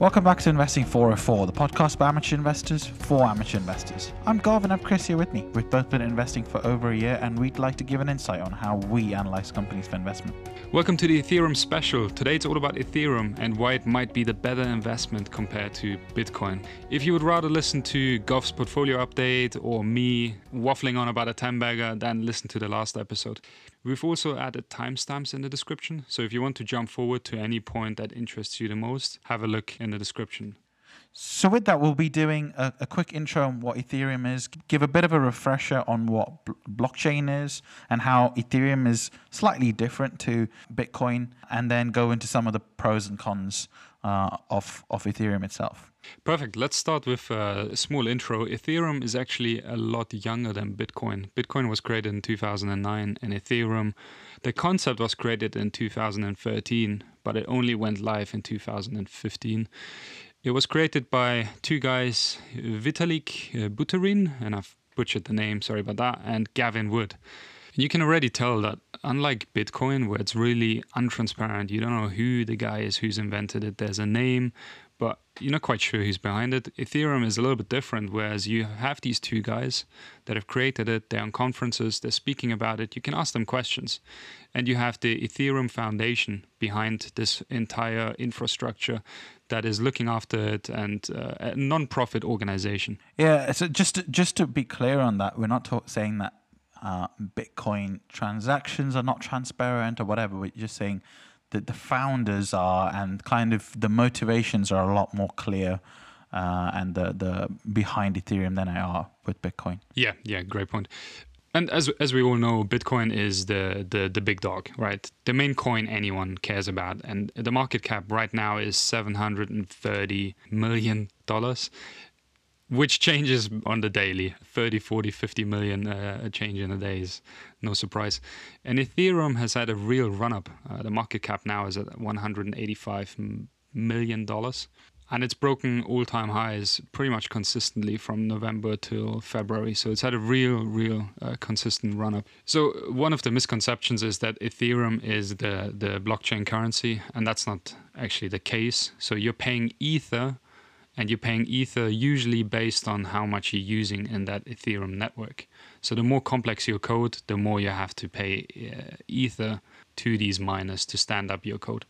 Welcome back to Investing 404, the podcast by amateur investors for amateur investors. I'm Garvin, and I'm Chris here with me. We've both been investing for over a year and we'd like to give an insight on how we analyze companies for investment. Welcome to the Ethereum special. Today it's all about Ethereum and why it might be the better investment compared to Bitcoin. If you would rather listen to Gov's portfolio update or me waffling on about a 10 bagger, then listen to the last episode. We've also added timestamps in the description, so if you want to jump forward to any point that interests you the most, have a look in the description. So, with that, we'll be doing a, a, quick intro on what Ethereum is, give a bit of a refresher on what blockchain is and how Ethereum is slightly different to Bitcoin, and then go into some of the pros and cons uh, of, of Ethereum itself. Perfect. Let's start with a small intro. Ethereum is actually a lot younger than Bitcoin. Bitcoin was created in 2009, and Ethereum, the concept was created in 2013, but it only went live in 2015. It was created by two guys, Vitalik uh, Buterin, and I've butchered the name, sorry about that, and Gavin Wood. You can already tell that unlike Bitcoin, where it's really untransparent, you don't know who the guy is who's invented it. There's a name, but you're not quite sure who's behind it. Ethereum is a little bit different, whereas you have these two guys that have created it, they're on conferences, they're speaking about it, you can ask them questions. And you have the Ethereum Foundation behind this entire infrastructure that is looking after it and uh, a non-profit organization. Yeah, so just to, just to be clear on that, we're not saying that uh, Bitcoin transactions are not transparent or whatever. We're just saying the founders are and kind of the motivations are a lot more clear uh, and the, the behind Ethereum than they are with Bitcoin. Yeah, yeah, great point. And as as we all know, Bitcoin is the, the the big dog, right? The main coin anyone cares about, and the market cap right now is seven hundred and thirty million dollars which changes on the daily 30 40 50 million uh, change in a day is no surprise and ethereum has had a real run up uh, the market cap now is at 185 million dollars and it's broken all-time highs pretty much consistently from November till February. So it's had a real, real uh, consistent run-up. So one of the misconceptions is that Ethereum is the the blockchain currency, and that's not actually the case. So you're paying Ether and you're paying Ether usually based on how much you're using in that Ethereum network. So the more complex your code, the more you have to pay uh, Ether to these miners to stand up your code.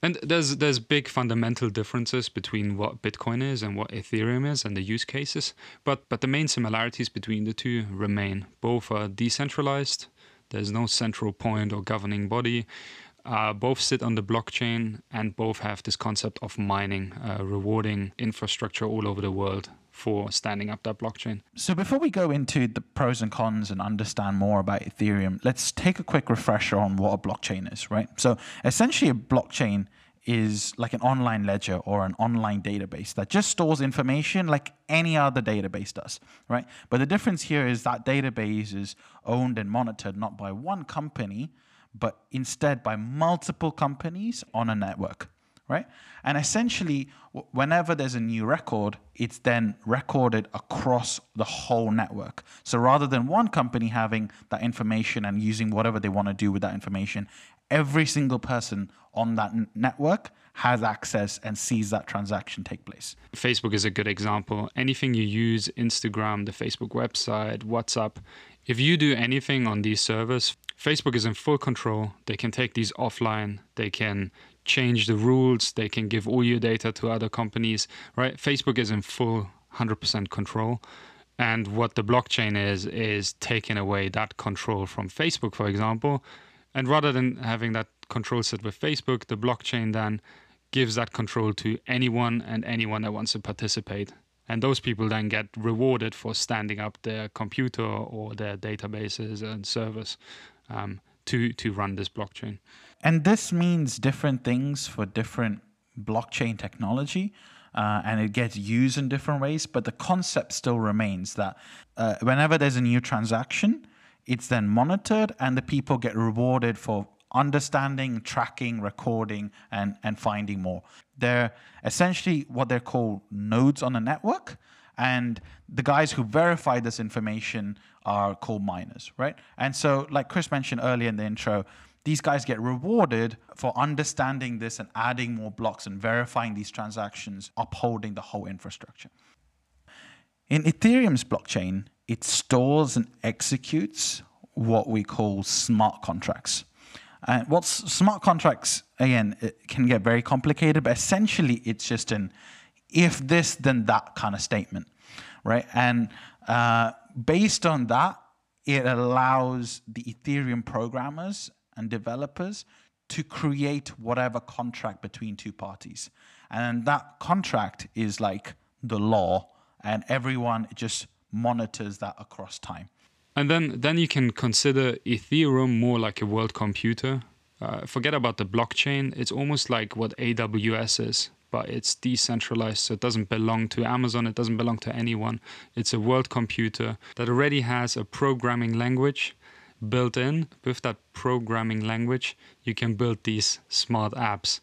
And there's there's big fundamental differences between what Bitcoin is and what Ethereum is and the use cases, but but the main similarities between the two remain. Both are decentralized. There's no central point or governing body uh, both sit on the blockchain and both have this concept of mining, uh, rewarding infrastructure all over the world for standing up that blockchain. So before we go into the pros and cons and understand more about Ethereum, let's take a quick refresher on what a blockchain is, right? So essentially a blockchain is like an online ledger or an online database that just stores information like any other database does, right? But the difference here is that database is owned and monitored not by one company, but instead by multiple companies on a network, right? And essentially, whenever there's a new record, it's then recorded across the whole network. So rather than one company having that information and using whatever they want to do with that information, every single person on that n- network has access and sees that transaction take place. Facebook is a good example. Anything you use, Instagram, the Facebook website, WhatsApp, if you do anything on these servers, Facebook is in full control. They can take these offline. They can change the rules. They can give all your data to other companies, right? Facebook is in full 100% control. And what the blockchain is, is taking away that control from Facebook, for example. And rather than having that control set with Facebook, the blockchain then gives that control to anyone and anyone that wants to participate and those people then get rewarded for standing up their computer or their databases and servers um, to to run this blockchain. And this means different things for different blockchain technology. Uh, and it gets used in different ways, but the concept still remains that uh, whenever there's a new transaction, it's then monitored and the people get rewarded for understanding, tracking, recording, and, and finding more. They're essentially what they're called nodes on a network, and the guys who verify this information are called miners, right? And so, like Chris mentioned earlier in the intro, these guys get rewarded for understanding this and adding more blocks and verifying these transactions, upholding the whole infrastructure. In Ethereum's blockchain, it stores and executes what we call smart contracts. And what's smart contracts, again, it can get very complicated, but essentially it's just an if this, then that kind of statement, right? And uh, based on that, it allows the Ethereum programmers and developers to create whatever contract between two parties. And that contract is like the law, and everyone just monitors that across time. And then, then you can consider Ethereum more like a world computer. Uh, forget about the blockchain. It's almost like what AWS is, but it's decentralized. So it doesn't belong to Amazon. It doesn't belong to anyone. It's a world computer that already has a programming language built in. With that programming language, you can build these smart apps.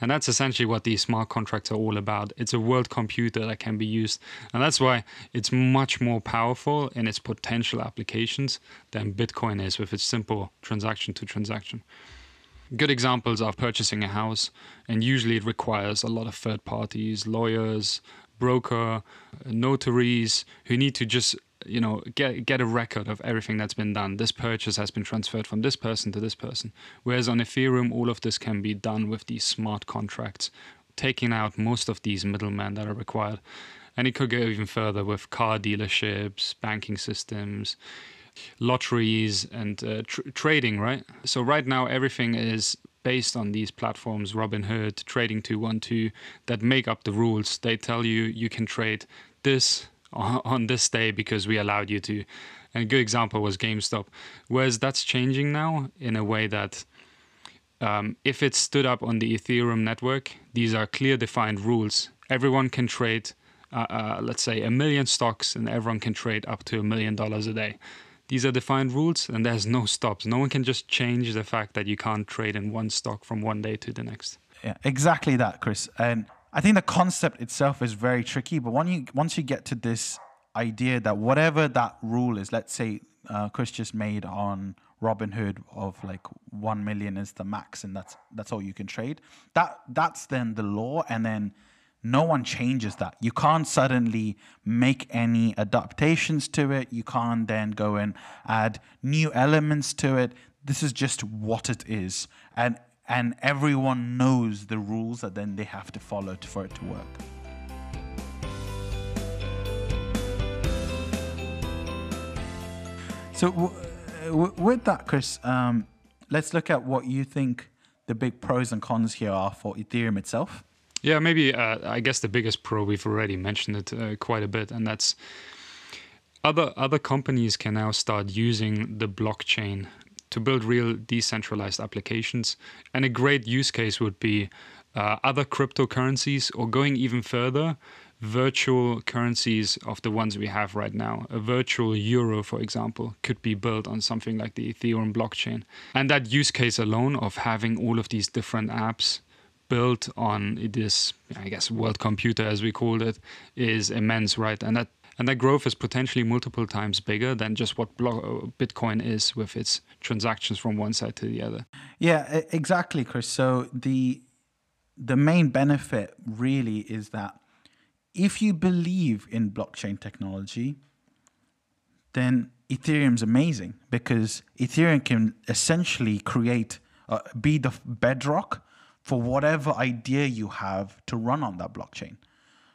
And that's essentially what these smart contracts are all about. It's a world computer that can be used. And that's why it's much more powerful in its potential applications than Bitcoin is with its simple transaction to transaction. Good examples are purchasing a house, and usually it requires a lot of third parties, lawyers, broker, notaries who need to just you know get get a record of everything that's been done. This purchase has been transferred from this person to this person. Whereas on ethereum all of this can be done with these smart contracts taking out most of these middlemen that are required. And it could go even further with car dealerships banking systems lotteries and uh, tr- trading right so right now everything is based on these platforms robinhood trading 212 that make up the rules they tell you you can trade this on, this day because we allowed you to. And a good example was GameStop. Whereas that's changing now in a way that um, if it stood up on the Ethereum network, these are clear defined rules. Everyone can trade, uh, uh, let's say, a million stocks, and everyone can trade up to a million dollars a day. These are defined rules, and there's no stops. No one can just change the fact that you can't trade in one stock from one day to the next. Yeah, exactly that, Chris. And I think the concept itself is very tricky, but when you once you get to this idea that whatever that rule is, let's say uh, Chris just made on Robinhood of like one million is the max, and that's that's all you can trade. That that's then the law, and then no one changes that. You can't suddenly make any adaptations to it. You can't then go and add new elements to it. This is just what it is, and and everyone knows the rules that then they have to follow for it to work. So, w- with that, Chris, um, let's look at what you think the big pros and cons here are for Ethereum itself. Yeah, maybe uh, I guess the biggest pro we've already mentioned it uh, quite a bit, and that's other other companies can now start using the blockchain to build real decentralized applications. And a great use case would be uh, other cryptocurrencies, or going even further, virtual currencies of the ones we have right now. A virtual euro, for example, could be built on something like the Ethereum blockchain. And that use case alone of having all of these different apps built on this, I guess, world computer, as we called it, is immense, right? And that and that growth is potentially multiple times bigger than just what Bitcoin is with its transactions from one side to the other. Yeah, exactly, Chris. So the the main benefit really is that if you believe in blockchain technology, then Ethereum's amazing because Ethereum can essentially create, uh, be the bedrock for whatever idea you have to run on that blockchain.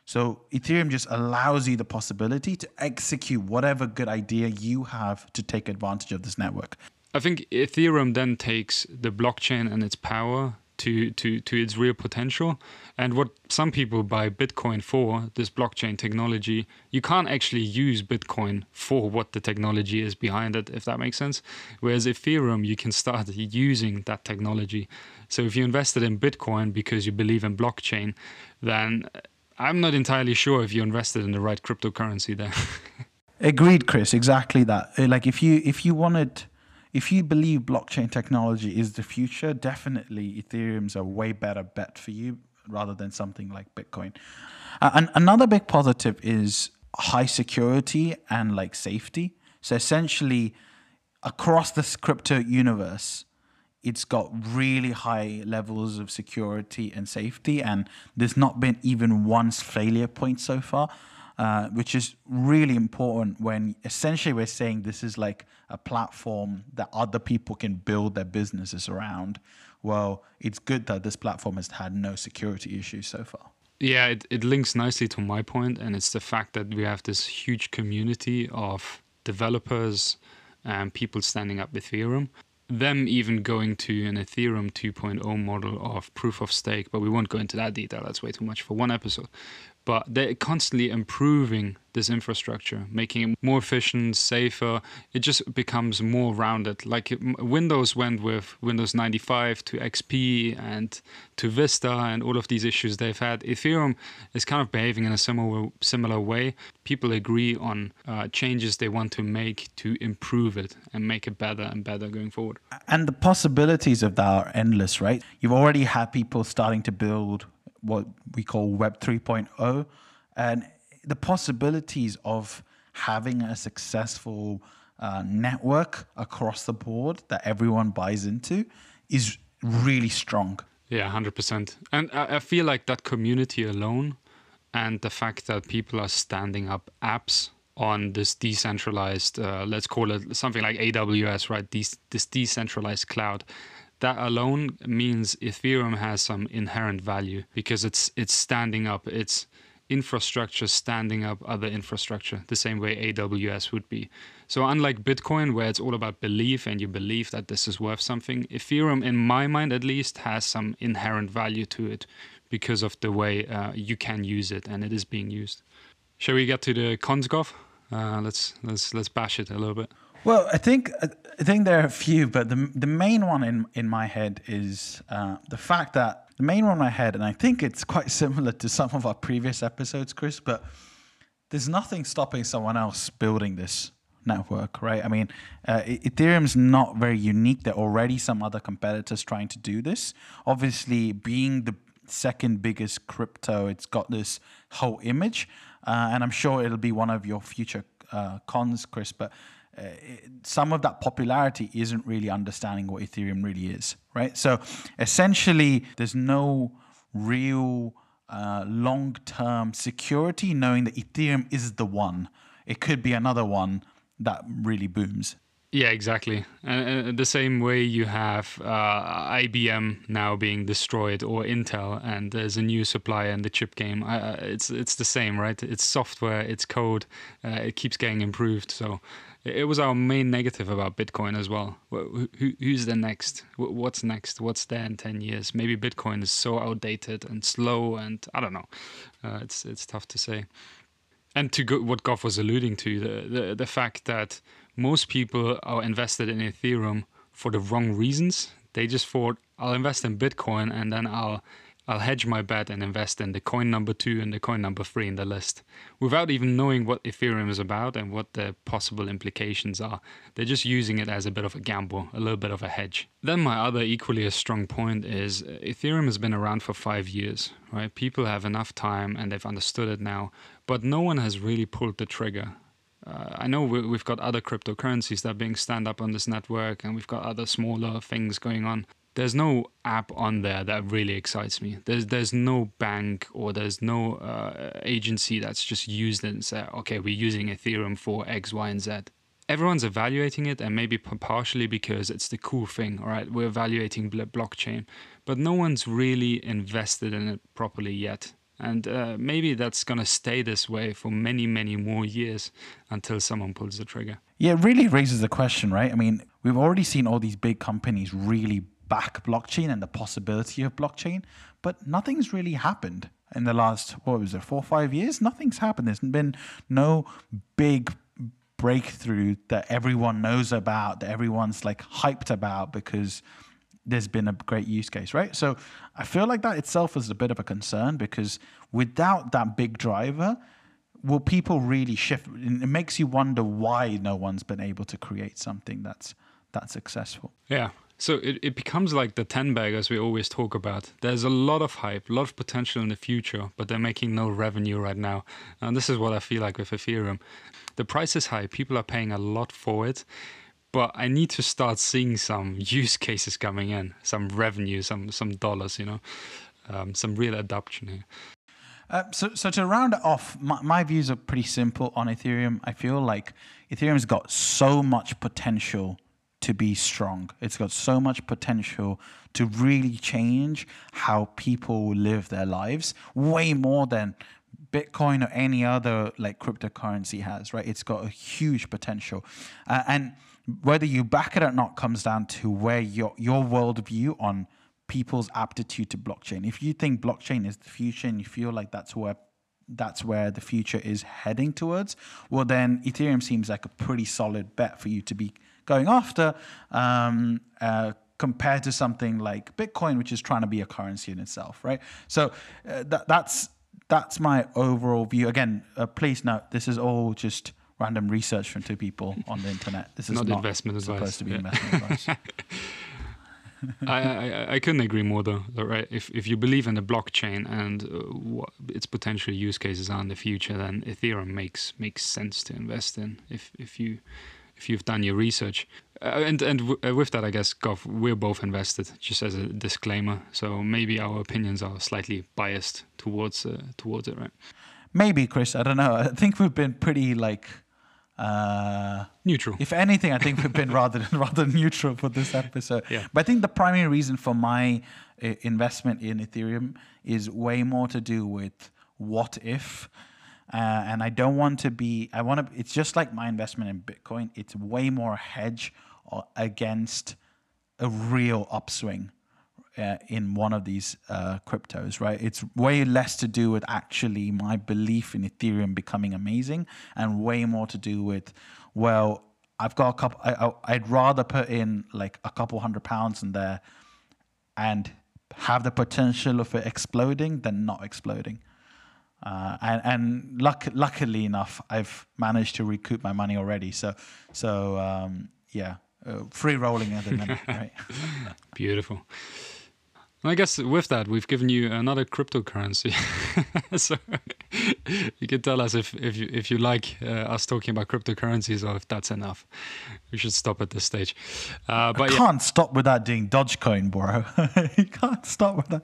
So Ethereum just allows you the possibility to execute whatever good idea you have to take advantage of this network. I think Ethereum then takes the blockchain and its power to, to, to its real potential. And what some people buy Bitcoin for, this blockchain technology, you can't actually use Bitcoin for what the technology is behind it, if that makes sense. Whereas Ethereum, you can start using that technology. So if you invested in Bitcoin because you believe in blockchain, then I'm not entirely sure if you invested in the right cryptocurrency there. Agreed, Chris. Exactly that. Uh, like if you if you wanted, if you believe blockchain technology is the future, definitely Ethereum's a way better bet for you rather than something like Bitcoin. Uh, and another big positive is high security and like safety. So essentially, across this crypto universe, it's got really high levels of security and safety, and there's not been even one failure point so far. Uh, which is really important when essentially we're saying this is like a platform that other people can build their businesses around. Well, it's good that this platform has had no security issues so far. Yeah, it, it links nicely to my point, and it's the fact that we have this huge community of developers and people standing up with Ethereum. Them even going to an Ethereum 2.0 model of proof of stake, but we won't go into that detail. That's way too much for one episode but they're constantly improving this infrastructure, making it more efficient, safer. It just becomes more rounded. Like Windows went with Windows 95 to XP and to Vista and all of these issues they've had. Ethereum is kind of behaving in a similar similar way. People agree on uh, changes they want to make to improve it and make it better and better going forward. And the possibilities of that are endless, right? You've already had people starting to build what we call Web 3.0, and the possibilities of having a successful uh, network across the board that everyone buys into is really strong. Yeah, 100%. And I, feel like that community alone and the fact that people are standing up apps on this decentralized, uh, let's call it something like AWS, right? This decentralized cloud that alone means Ethereum has some inherent value because it's it's standing up its infrastructure standing up other infrastructure the same way AWS would be. So unlike Bitcoin where it's all about belief and you believe that this is worth something, Ethereum in my mind at least has some inherent value to it because of the way uh, you can use it and it is being used. Shall we get to the cons, Goff? Uh, let's let's let's bash it a little bit. Well, I think I think there are a few, but the the main one in in my head is uh, the fact that the main one in my head, and I think it's quite similar to some of our previous episodes, Chris. But there's nothing stopping someone else building this network, right? I mean, uh, Ethereum's not very unique. There are already some other competitors trying to do this. Obviously, being the second biggest crypto, it's got this whole image, uh, and I'm sure it'll be one of your future uh, cons, Chris. But uh, some of that popularity isn't really understanding what Ethereum really is, right? So essentially, there's no real uh, long term security knowing that Ethereum is the one. It could be another one that really booms. Yeah, exactly. And uh, the same way you have uh, IBM now being destroyed or Intel, and there's a new supplier in the chip game. Uh, it's it's the same, right? It's software, it's code. Uh, it keeps getting improved. So it was our main negative about Bitcoin as well. Who, who's the next? What's next? What's there in ten years? Maybe Bitcoin is so outdated and slow, and I don't know. Uh, it's it's tough to say. And to go, what Goff was alluding to, the, the the fact that most people are invested in Ethereum for the wrong reasons. They just thought I'll invest in Bitcoin and then I'll I'll hedge my bet and invest in the coin number two and the coin number three in the list without even knowing what Ethereum is about and what the possible implications are. They're just using it as a bit of a gamble, a little bit of a hedge. Then, my other equally as strong point is Ethereum has been around for five years, right? People have enough time and they've understood it now, but no one has really pulled the trigger. Uh, I know we've got other cryptocurrencies that are being stand up on this network, and we've got other smaller things going on there's no app on there that really excites me. There's there's no bank or there's no uh, agency that's just used it and said, okay, we're using Ethereum for X, Y, and Z. Everyone's evaluating it, and maybe partially because it's the cool thing. All right, we're evaluating blockchain, but no one's really invested in it properly yet. And uh, maybe that's going to stay this way for many, many more years until someone pulls the trigger. Yeah, it really raises the question, right? I mean, we've already seen all these big companies really back blockchain and the possibility of blockchain, but nothing's really happened in the last what was it four or five years. Nothing's happened. There's been no big breakthrough that everyone knows about, that everyone's like hyped about because there's been a great use case, right? So I feel like that itself is a bit of a concern because without that big driver, will people really shift? It makes you wonder why no one's been able to create something that's that successful. Yeah, So it, it becomes like the 10 baggers we always talk about. There's a lot of hype, a lot of potential in the future, but they're making no revenue right now. And this is what I feel like with Ethereum. The price is high, people are paying a lot for it, but I need to start seeing some use cases coming in, some revenue, some some dollars, you know, um, some real adoption here. Uh, so, so to round it off, my, my, views are pretty simple on Ethereum. I feel like Ethereum's got so much potential to be strong. It's got so much potential to really change how people live their lives, way more than Bitcoin or any other like cryptocurrency has. Right? It's got a huge potential, uh, and whether you back it or not comes down to where your your worldview on people's aptitude to blockchain. If you think blockchain is the future and you feel like that's where that's where the future is heading towards, well then Ethereum seems like a pretty solid bet for you to be going after um, uh, compared to something like Bitcoin, which is trying to be a currency in itself, right? So uh, that, that's that's my overall view. Again, uh, please note this is all just random research from two people on the internet. This is not, not investment supposed advice. to be yeah. investment advice. I, I, I couldn't agree more though. Right, if if you believe in the blockchain and uh, what its potential use cases are in the future, then Ethereum makes makes sense to invest in. If if you if you've done your research, uh, and and w- uh, with that, I guess Gov, we're both invested. Just as a disclaimer, so maybe our opinions are slightly biased towards uh, towards it, right? Maybe, Chris. I don't know. I think we've been pretty like uh, neutral. If anything, I think we've been rather rather neutral for this episode. Yeah. But I think the primary reason for my uh, investment in Ethereum is way more to do with what if. Uh, and I don't want to be. I want to. It's just like my investment in Bitcoin. It's way more hedge against a real upswing uh, in one of these uh, cryptos, right? It's way less to do with actually my belief in Ethereum becoming amazing, and way more to do with, well, I've got a couple. I, would rather put in like a couple hundred pounds in there, and have the potential of it exploding than not exploding. Uh, and and luck, luckily enough, I've managed to recoup my money already. So so um, yeah, uh, free rolling at the minute, right? Beautiful. I guess with that, we've given you another cryptocurrency. so you can tell us if, if, you, if you like uh, us talking about cryptocurrencies or if that's enough. We should stop at this stage. Uh, but I can't yeah. stop without doing Dogecoin, bro. you can't stop with that.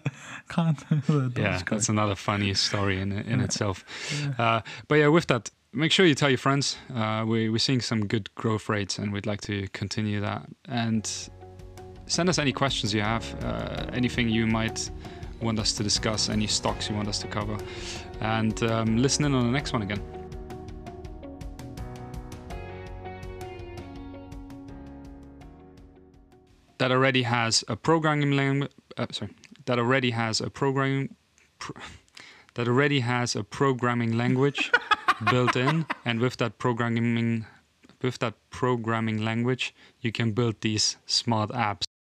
Can't. yeah, that's another funny story in, in yeah. itself. Yeah. Uh, but yeah, with that, make sure you tell your friends. Uh, we, we're seeing some good growth rates and we'd like to continue that. And send us any questions you have, uh, anything you might want us to discuss, any stocks you want us to cover, and um, listen in on the next one again. That already has a programming language. Uh, sorry, that already has a programming. Pro- that already has a programming language built in, and with that programming with that programming language, you can build these smart apps